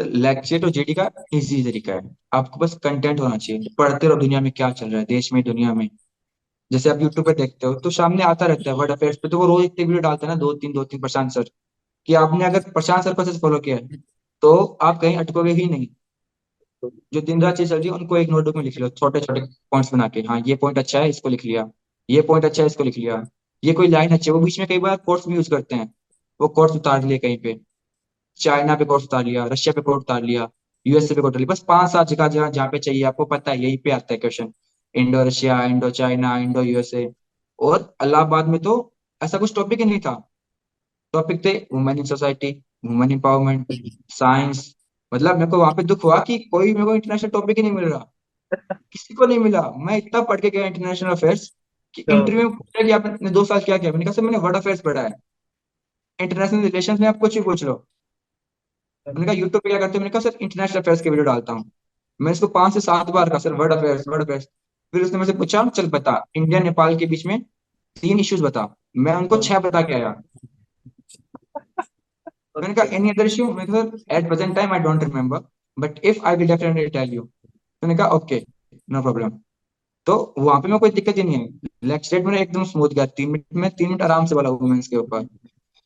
A: लेक्चर तो जीडी का इजी तरीका है। आपको बस कंटेंट होना चाहिए। पढ़ते रहो दुनिया में क्या चल रहा है, देश में, दुनिया में। जैसे आप यूट्यूब पे देखते हो तो सामने आता रहता है वर्ल्ड अफेयर्स पे तो वो रोज इतने वीडियो डालते हैं ना दो तीन दो तीन प्रशांत सर। कि आपने अगर प्रशांत सर को फॉलो किया तो आप कहीं अटकोगे ही नहीं। जो दिन रात चीज़ चल रही है, उनको एक नोटबुक में लिख लो छोटे छोटे पॉइंट्स बना के। हाँ ये पॉइंट अच्छा है, इसको लिख लिया। ये पॉइंट अच्छा है, इसको लिख लिया। ये कोई लाइन अच्छी है। वो बीच में कई बार कोट्स भी यूज़ करते हैं। वो कोट्स उतार लिए कहीं पे। चाइना पे कोट्स उतार लिया रशिया पे कोट उतार लिया यूएसए पे कोट उतार लिया। बस पाँच सात जगह जगह जहाँ पे चाहिए आपको पता है यहीं पे आता है question Indo Russia Indo China Indo USA और अलाहाबाद में तो ऐसा कुछ टॉपिक ही नहीं था। टॉपिक थे women in society women empowerment science मतलब मेरे को वहाँ पे दुख हुआ कि कोई मेरे को इंटरनेशनल टॉपिक ही नहीं मिल रहा। किसी को नहीं मिला। मैं इतना पढ़ के गया इंटरनेशनल अफेयर्स कि इंटरव्यू में पूछा कि आपने दो साल क्या किया? मैंने कहा सर मैंने वर्ल्ड अफेयर्स पढ़ा है। इंटरनेशनल रिलेशन में आप कुछ भी पूछ लो। मैंने कहा यूट्यूब पे क्या करते हो? मैंने कहा, सर इंटरनेशनल अफेयर्स की वीडियो डालता हूँ। मैं इसको पाँच से सात बार कहा, sir world affairs world affairs फिर उसने मुझसे पूछा, चल बता इंडिया नेपाल के बीच में तीन इश्यूज़ बता। मैं उनको छह बता के आया। मैंने कहा एनी अदर इशू मैंने कहा at present time I don't remember but if I will definitely tell you मैंने कहा ओके नो प्रॉब्लम तो वहाँ पे मैं कोई दिक्कत ही नहीं है। लेग स्टेट मैंने एकदम स्मूथ गया। तीन मिनट में, तीन मिनट आराम से बोला वुमेन्स के ऊपर।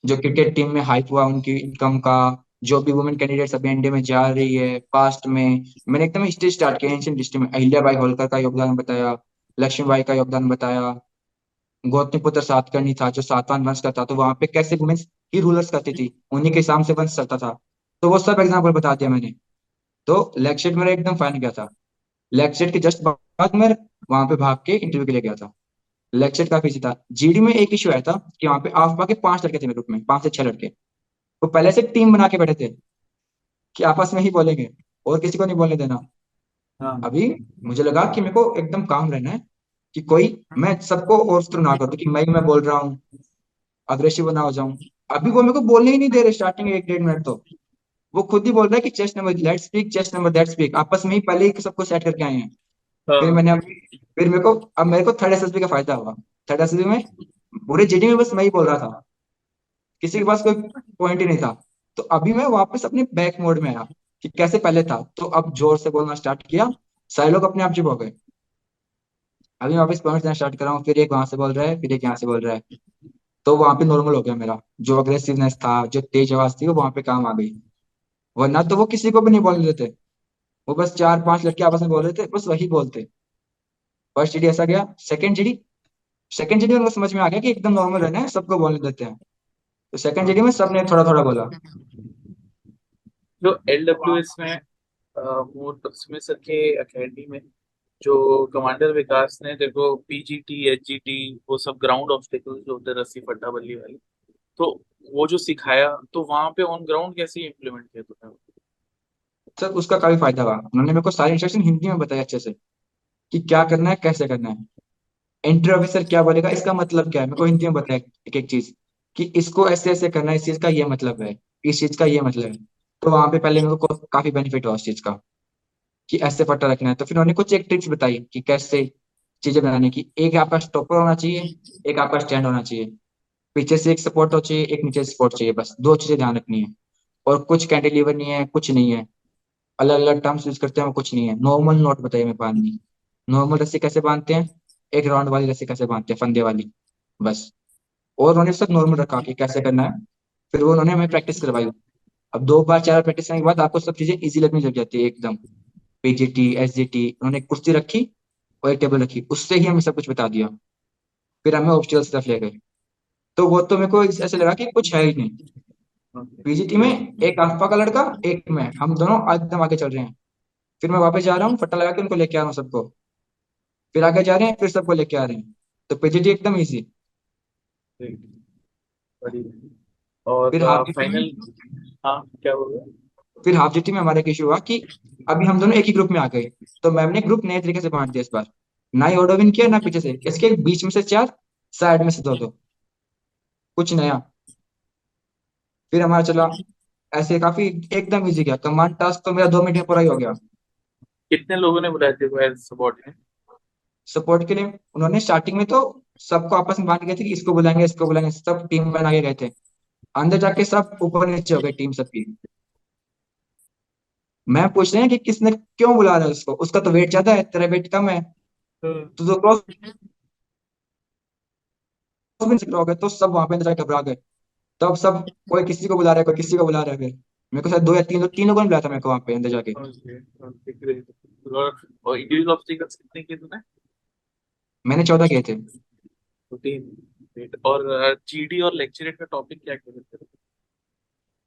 A: जो क्रिकेट टीम में हाइप हुआ, उनकी इनकम का जो भी वुमेन कैंडिडेट्स अभी इंडिया में जा रही है पास्ट में, मैंने एकदम हिस्ट्री स्टार्ट किया एंशियंट हिस्ट्री में। अहिल्याबाई होलकर का योगदान बताया, लक्ष्मी बाई का योगदान बताया गौतमीपुत्र सातकर्णी था, जो सातवां वंश का था तो वहाँ पे कैसे वुमेन्स ही रूलर्स करती थी, उन्हीं के हिसाब से वंश चलता था। तो वो सब एग्ज़ाम्पल बता दिया मैंने। तो लेक्चर मेरा एकदम फाइन गया था। लेक्चर के जस्ट बाद मैं वहाँ पे भाग के इंटरव्यू के लिए गया था। लेक्चर काफ़ी था। जीडी में एक इशू आया था कि वहाँ पे आफपा के पाँच लड़के थे मेरे ग्रुप में, पाँच से छह लड़के। वो पहले से टीम बना के बैठे थे कि आपस में ही बोलेंगे और किसी को नहीं बोलने देना।
B: हाँ।
A: अभी मुझे लगा कि मेरे को एकदम काम रहना है कि कोई मैं सबको और थ्रू ना कर दूँ कि मैं ही मैं बोल रहा हूँ अग्रेसिव ना हो जाऊँ। अभी वो मेरे को बोलने ही नहीं दे रहे स्टार्टिंग एक डेढ़ मिनट तो। वो खुद ही बोल रहा है कि chest number let speak chest number that speak आपस में ही पहले ही सबको सेट करके आए हैं। फिर
B: हाँ
A: मैंने अब फिर मेरे को अब मेरे को थर्ड एसएसबी का फ़ायदा हुआ। थर्ड एसएसबी में पूरे जीडी में बस मैं ही बोल रहा था। किसी के पास कोई पॉइंट ही नहीं था। तो अभी मैं वापस अपने बैक मोड में आया कि कैसे पहले था। तो अब ज़ोर से बोलना स्टार्ट किया। सारे लोग अपने आप चुप हो गए। अभी वापस पॉइंट देना स्टार्ट कर रहा हूँ। फिर एक वहाँ से बोल रहा है, फिर एक यहाँ से बोल रहा है। तो वहाँ पे नॉर्मल हो गया मेरा। जो अग्रेसिवनेस था, जो तेज आवाज़ थी, वो वहाँ पे काम आ गई। वरना तो वो किसी को भी नहीं बोलने देते। वो बस चार पाँच लड़के आपस में बोल रहे थे, बस वही बोलते। फ़र्स्ट जीडी ऐसा गया। सेकंड जीडी सेकंड जीडी उनको समझ में आ गया कि एकदम नॉर्मल रहना है सबको बोलने देते हैं। तो सेकंड जीडी में सबने थोड़ा थोड़ा बोला।
B: जो एल डब्ल्यू एस में वो सर के अकेडमी में जो कमांडर विकास ने देखो पीजीटी एचजीटी वो सब ग्राउंड ऑब्स्टिकल्स जो होते रस्सी फट्टा बल्ली वाली तो वो जो सिखाया तो वहाँ पे ऑन ग्राउंड कैसे इम्प्लीमेंट किया तुमने
A: सर उसका काफ़ी फ़ायदा हुआ। उन्होंने मेरे को सारी इंस्ट्रक्शन हिंदी में बताया अच्छे से कि क्या करना है कैसे करना है। एंट्री ऑफिसर क्या बोलेगा इसका मतलब क्या है? मेरे को हिंदी में बताया एक एक चीज़। कि इसको ऐसे ऐसे करना है, इस चीज़ का ये मतलब है, इस चीज़ का ये मतलब है। तो वहाँ पे पहले मेरे को काफ़ी बेनिफिट हुआ उस चीज़ का, कि ऐसे पट्टा रखना है। तो फिर उन्होंने कुछ एक ट्रिक्स बताई कि कैसे चीज़ें बनाने की एक आपका स्टॉपर होना चाहिए, एक आपका स्टैंड होना चाहिए। पीछे से एक सपोर्ट हो चाहिए, एक नीचे सपोर्ट चाहिए, बस दो चीज़ें ध्यान रखनी है। और कुछ कैंटिलीवर नहीं है, कुछ नहीं है। अलग अलग टर्म्स यूज़ करते हैं कुछ नहीं है। नॉर्मल नोट बताइए मैं बांधनी नॉर्मल रस्सी कैसे बांधते हैं? एक राउंड वाली रस्सी कैसे बांधते हैं? फंदे वाली। बस। और उन्होंने सब नॉर्मल रखा कि कैसे करना है। फिर वो उन्होंने हमें प्रैक्टिस करवाई। अब दो बार, चार बार प्रैक्टिस करने के बाद आपको सब चीज़ें इजी लगने लग जाती है एकदम। पीजीटी एसजीटी उन्होंने एक कुर्सी रखी और एक टेबल रखी। उससे ही हमें सब कुछ बता दिया। फिर हमें ऑब्स्टिकल्स की तरफ़ ले गए। तो वो तो मेरे को ऐसे लगा कि कुछ है ही नहीं। पीजीटी में एक अल्फ़ा का लड़का, एक मैं। हम दोनों एकदम आगे चल रहे हैं। फिर मैं वापस जा रहा हूँ फट्टा लगा के उनको लेके आ रहा हूँ सबको। फिर आगे जा रहे हैं, फिर सबको लेके आ रहे हैं। तो पीजीटी एकदम
B: और
A: फिर हाफ़ में
B: फाइनल हाँ क्या बोल रहे
A: फिर हाफ़ जीटी में हमारा एक इशू हुआ कि अभी हम दोनों एक ही ग्रुप में आ गए। तो मैम ने ग्रुप नए तरीके से बांट दिया इस बार। ना ही ऑर्डर विन किया ना पीछे से। इसके बीच में से चार साइड में से दो दो। कुछ नया। फिर हमारा चला। ऐसे काफ़ी एकदम इजी गया कमांड टास्क तो मेरा दो मिनट में पूरा ही हो गया।
B: कितने लोगों ने बुलाया थे एज सपोर्ट
A: के लिए उन्होंने स्टार्टिंग में तो सबको आपस में बांट गए थे कि इसको बुलाएँगे इसको बुलाएँगे, सब टीम बना के गए थे। अंदर जाके सब ऊपर नीचे हो गए टीम सबकी। मैं पूछ रहे हैं कि किसने क्यों बुला रहा है उसको? उसका तो वेट ज़्यादा है, तेरा वेट कम है। तो तो क्रॉस तो सब वहाँ पे अंदर घबरा गए। तब सब कोई किसी को बुला रहा है, कोई किसी को बुला रहा है फिर। मेरे को शायद दो या तीन तीन लोगों ने बुलाया था मेरे को वहाँ पे अंदर जाके।
B: और इंडिविजुअल ऑब्स्टिकल्स कितने किए तूने?
A: मैंने चौदह किए थे.
B: और जीडी और लेक्चरेट का टॉपिक क्या थे?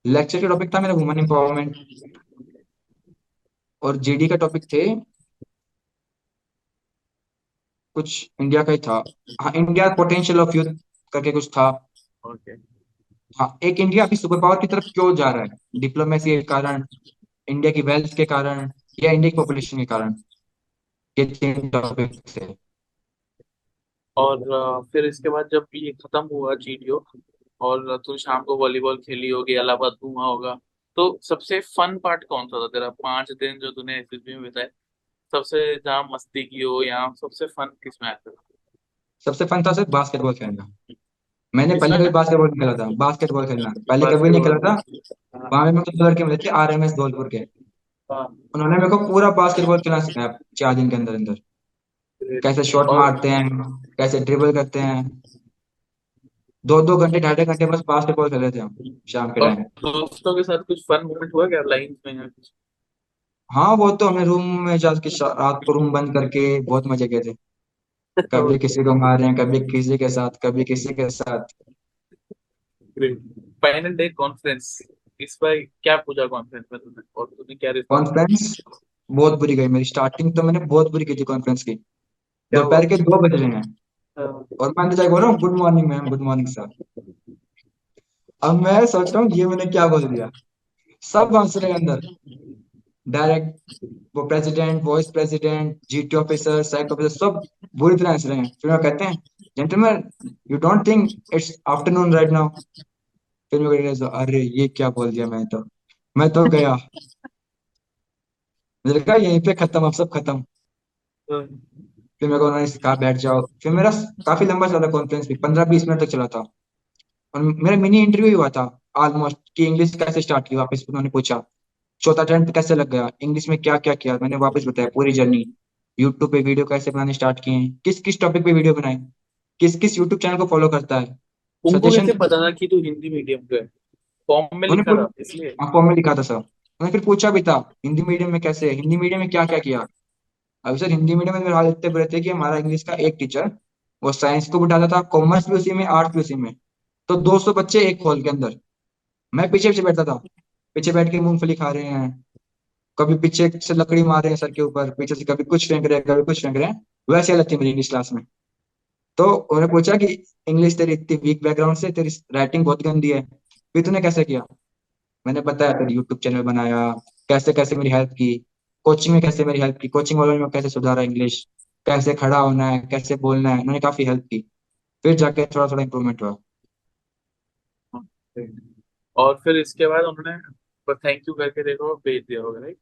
A: लेक्चर का टॉपिक था मेरा वुमेन एम्पावरमेंट और जीडी का टॉपिक थे कुछ इंडिया का ही था। हाँ इंडिया पोटेंशियल ऑफ़ यूथ करके कुछ था।
B: ओके
A: हाँ एक इंडिया अभी सुपर पावर की तरफ़ क्यों जा रहा है? डिप्लोमेसी के कारण इंडिया की वेल्थ के कारण या इंडिया की पॉपुलेशन के कारण? ये तीन टॉपिक थे।
B: और फिर इसके बाद जब ये खत्म हुआ जीडीओ और तू शाम को वॉलीबॉल खेली होगी इलाहाबाद घूमा होगा तो सबसे फन पार्ट कौन सा था तेरा? पाँच दिन जो तूने एसएसबी में बिताए सबसे जहाँ मस्ती की हो या सबसे फन किसमें था
A: सबसे फन था सिर्फ़ बास्केटबॉल खेलना। मैंने पहले कभी बास्केटबॉल खेला था बास्केटबॉल खेलना। पहले कभी नहीं खेला था। वहाँ पे मेरे को दो लड़के मिले थे आरएमएस धौलपुर के।
B: हाँ।
A: उन्होंने मेरे को पूरा बास्केटबॉल खेलना सिखाया चार दिन के अंदर अंदर. कैसे शॉट मारते हैं कैसे ड्रिबल करते हैं। दो दो घंटे ढाई ढाई घंटे बस बास्केटबॉल खेल रहे थे हम शाम के टाइम
B: दोस्तों के साथ कुछ फन मोमेंट हुआ क्या लाइंस में या कुछ?
A: हाँ वो तो हमने रूम में जाके रात को रूम बंद करके बहुत मज़े किए थे। कभी किसी को मार रहे हैं कभी किसी के साथ कभी किसी के साथ।
B: फाइनल डे कॉन्फ्रेंस इस बार क्या पूछा कॉन्फ्रेंस में तूने और तूने क्या
A: कॉन्फ्रेंस बहुत बुरी गई मेरी। स्टार्टिंग तो मैंने बहुत बुरी की थी कॉन्फ्रेंस की। दोपहर के दो बज रहे हैं।
B: हाँ,
A: और मैं अंदर बोल रहा हूँ good morning ma'am good morning sir अब मैं सोच रहा हूँ ये मैंने क्या बोल दिया? सब हंस रहे हैं अंदर। डायरेक्ट वो president vice president GT officer psych officer सब बुरी तरह हंस रहे हैं। फिर वो कहते हैं gentleman you don't think it's afternoon right now फिर मैं अरे ये क्या बोल दिया मैं तो? मैं तो गया। मुझे लगा यहीं पे खत्म अब सब खत्म।
B: हाँ,
A: फिर मेरे को उन्होंने कहा बैठ जाओ। फिर मेरा काफ़ी लंबा चला था कॉन्फ्रेंस भी पंद्रह बीस मिनट तक चला था। और मेरा मिनी इंटरव्यू हुआ था ऑलमोस्ट कि इंग्लिश कैसे स्टार्ट की वापस उन्होंने पूछा चौथा अटेम्प्ट कैसे लग गया? इंग्लिश में क्या क्या? किया मैंने वापस बताया पूरी जर्नी यूट्यूब पे वीडियो कैसे बनाने स्टार्ट किए हैं किस किस टॉपिक पे वीडियो बनाए किस किस यूट्यूब चैनल को फॉलो करता है?
B: उनको
A: सजेशन
B: पता था कि तू हिंदी मीडियम का है? फॉर्म में लिखा था इसलिए।
A: हाँ फॉर्म में लिखा था सर उन्होंने फिर पूछा भी था हिंदी मीडियम में कैसे हिंदी मीडियम में क्या क्या किया? अभी सर हिंदी मीडियम में हाल इतने बुरे थे कि हमारा इंग्लिश का एक टीचर वो साइंस को बिठाता था कॉमर्स भी उसी में आर्ट्स भी उसी में। तो 200 बच्चे एक हॉल के अंदर। मैं पीछे पीछे बैठता था। पीछे बैठ के मूंगफली खा रहे हैं। कभी पीछे से लकड़ी मार रहे हैं सर के ऊपर, पीछे से कभी कुछ फेंक रहे हैं, कभी कुछ फेंक रहे हैं। वैसे हालत थी मेरी इंग्लिश क्लास में। तो उन्होंने पूछा कि इंग्लिश तेरी इतनी वीक बैकग्राउंड से, तेरी राइटिंग बहुत गंदी है। फिर तूने कैसे किया? मैंने बताया फिर यूट्यूब चैनल बनाया कैसे कैसे मेरी हेल्प की। कोचिंग में कैसे मेरी हेल्प की? कोचिंग वालों ने कैसे सुधारा इंग्लिश कैसे खड़ा होना है? कैसे बोलना है? उन्होंने काफ़ी हेल्प की। फिर जाके थोड़ा थोड़ा इम्प्रूवमेंट हुआ।
B: और फिर इसके बाद उन्होंने थैंक यू करके देखो भेज दिया होगा राइट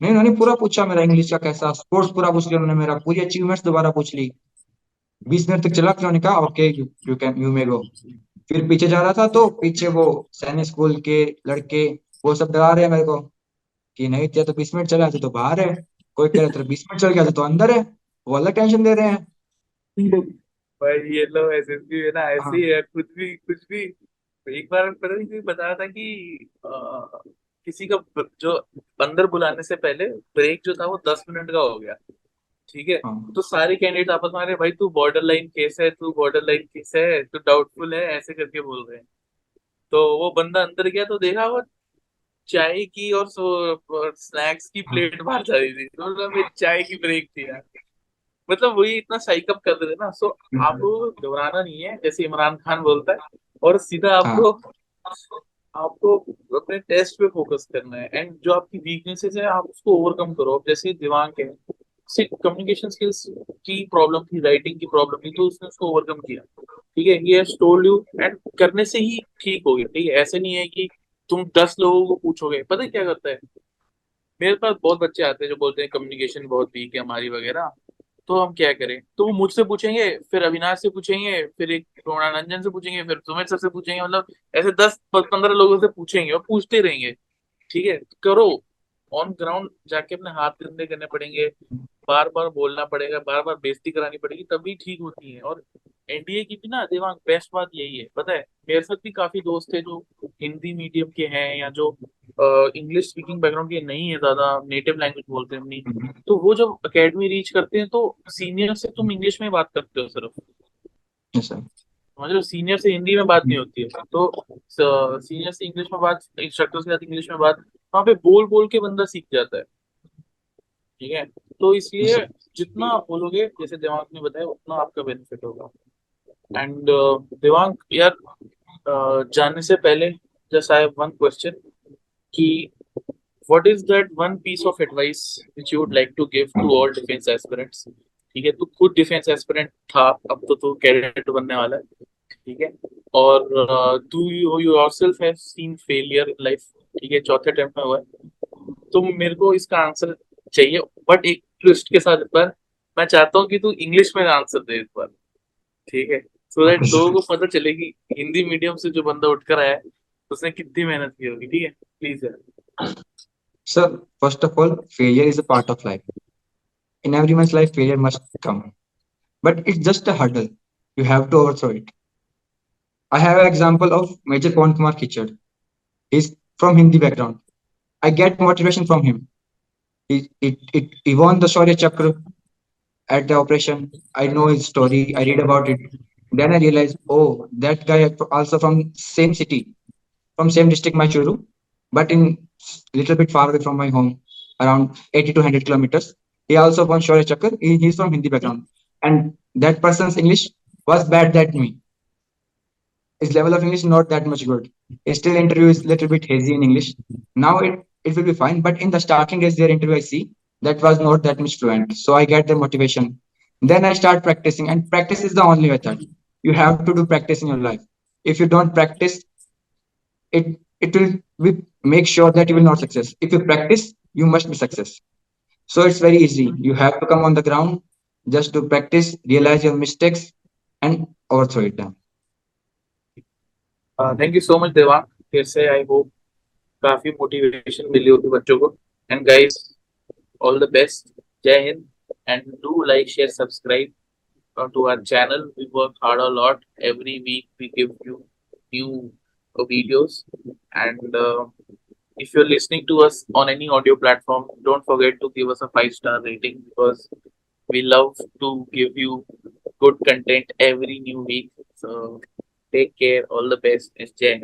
A: नहीं उन्होंने पूरा पूछा मेरा इंग्लिश का कैसा स्पोर्ट्स पूरा पूछ लिया उन्होंने मेरा पूरी अचीवमेंट्स दोबारा पूछ ली। बीस मिनट तक चला फिर उन्होंने कहा okay you you can you may go फिर पीछे जा रहा था तो पीछे वो सैनिक स्कूल के लड़के वो सब डरा रहे हैं मेरे को। कि नहीं तेरा तो बीस मिनट चला तो बाहर है। कोई कह रहा तेरा बीस मिनट चल गया तो अंदर है। वो अलग टेंशन दे रहे हैं।
B: भाई ये लो एसएसबी है ना ऐसे
A: हाँ
B: ही। है कुछ भी कुछ भी। एक बार पता नहीं कोई बता रहा था कि अ, किसी का जो अंदर बुलाने से पहले ब्रेक जो था वो दस मिनट का हो गया। ठीक है?
A: हाँ।
B: तो सारे कैंडिडेट आपस में आ रहे भाई तू बॉर्डर लाइन केस है तू बॉर्डर लाइन केस है तू डाउटफुल है ऐसे करके बोल रहे हैं। तो वो बंदा अंदर गया तो देखा वो चाय की और सो स्नैक्स की प्लेट बाहर जा रही थी। तो मतलब चाय की ब्रेक थी यार। मतलब वही इतना साइकअप कर रहे थे ना। सो आपको घबराना नहीं है जैसे इमरान खान बोलता है और सीधा
A: हाँ।
B: आपको आपको अपने टेस्ट पे फोकस करना है। एंड जो आपकी वीकनेसेस है आप उसको ओवरकम करो। जैसे दिमाग है से कम्युनिकेशन स्किल्स की प्रॉब्लम थी राइटिंग की प्रॉब्लम थी तो उसने उसको ओवरकम किया। ठीक है ये टोल्ड यू एंड करने से ही ठीक हो गया। ठीक है ऐसे नहीं है कि तुम दस लोगों को पूछोगे, पता है क्या करता है? मेरे पास बहुत बच्चे आते हैं जो बोलते हैं कम्युनिकेशन बहुत वीक है हमारी वगैरह तो हम क्या करें? तो वो मुझसे पूछेंगे, फिर अविनाश से पूछेंगे, फिर एक रंजन से पूछेंगे, फिर सुमित सर से पूछेंगे मतलब ऐसे दस पंद्रह लोगों से पूछेंगे और पूछते रहेंगे, ठीक है? करो ऑन ग्राउंड जाके अपने हाथ गंदे करने पड़ेंगे बार बार बोलना पड़ेगा बार बार बेइज्जती करानी पड़ेगी, तभी ठीक होती है और एनडीए की भी ना दिमाग बेस्ट बात यही है। पता है मेरे साथ भी काफ़ी दोस्त थे जो हिंदी मीडियम के हैं या जो इंग्लिश स्पीकिंग बैकग्राउंड के नहीं है ज़्यादा नेटिव लैंग्वेज बोलते हैं अपनी।
A: हम्म,
B: तो वो जब एकेडमी रीच करते हैं तो सीनियर से तुम इंग्लिश में बात करते हो सिर्फ़।
A: yes,
B: समझ रहे हो? सीनियर से हिंदी में बात नहीं होती है। तो सीनियर से इंग्लिश में बात इंस्ट्रक्टर के साथ इंग्लिश में बात वहाँ पे बोल बोल के बंदा सीख जाता है। ठीक है? तो इसलिए जितना आप बोलोगे जैसे दिमाग ने बताया उतना आपका बेनिफिट होगा। एंड दिमाग यार जाने से पहले just I have one question कि what is that one piece of advice which you would like to give to all defense aspirants? ठीक है, तू खुद डिफेंस एस्पिरेंट था, अब तो तू कैडेट बनने वाला है, ठीक है? और तू you yourself have seen failure in life ठीक है, चौथे अटेम्प्ट में हुआ है। तो मेरे को इसका आंसर चाहिए बट एक ट्विस्ट के साथ बार मैं चाहता हूँ कि तू इंग्लिश में आंसर दे इस बार, ठीक है? सो दैट लोगों को पता चले कि हिंदी मीडियम से जो बंदा उठकर आया उसने कितनी मेहनत की होगी ठीक है? प्लीज़ यार
A: sir first of all failure is a part of life in every man life failure must come but it's just a hurdle you have to overthrow it I have example of major Pawan Kumar किचड़ is from Hindi background I get motivation from him it it the Shaurya Chakra at the operation I know his story I read about it Then I realized, oh, that guy also from same city, from same district, Maichuru, but in little bit far away from my home, around 80 to 100 kilometers. He also won Shaurya Chakra. He, he's from Hindi background. and that person's English was bad than me. His level of English is not that much good. His still interview is little bit hazy in English. Now it, it will be fine, but in the starting days their interview I see that was not that much fluent. So I get the motivation. Then I start practicing, and practice is the only method You have to do practice in your life. If you don't practice, it it will be, make sure that you will not success. If you practice, you must be success. So it's very easy. You have to come on the ground, just to practice, realize your mistakes, and overthrow it down.
B: Thank you so much Devang फिर से I hope काफी motivation मिली होगी बच्चों को and guys all the best जय Hind and do like share subscribe to our channel. We work hard a lot. Every week we give you new uh, videos. And uh, if you're listening to us on any audio platform don't forget to give us a five star rating because we love to give you good content every new week. So take care. All the best. And jai.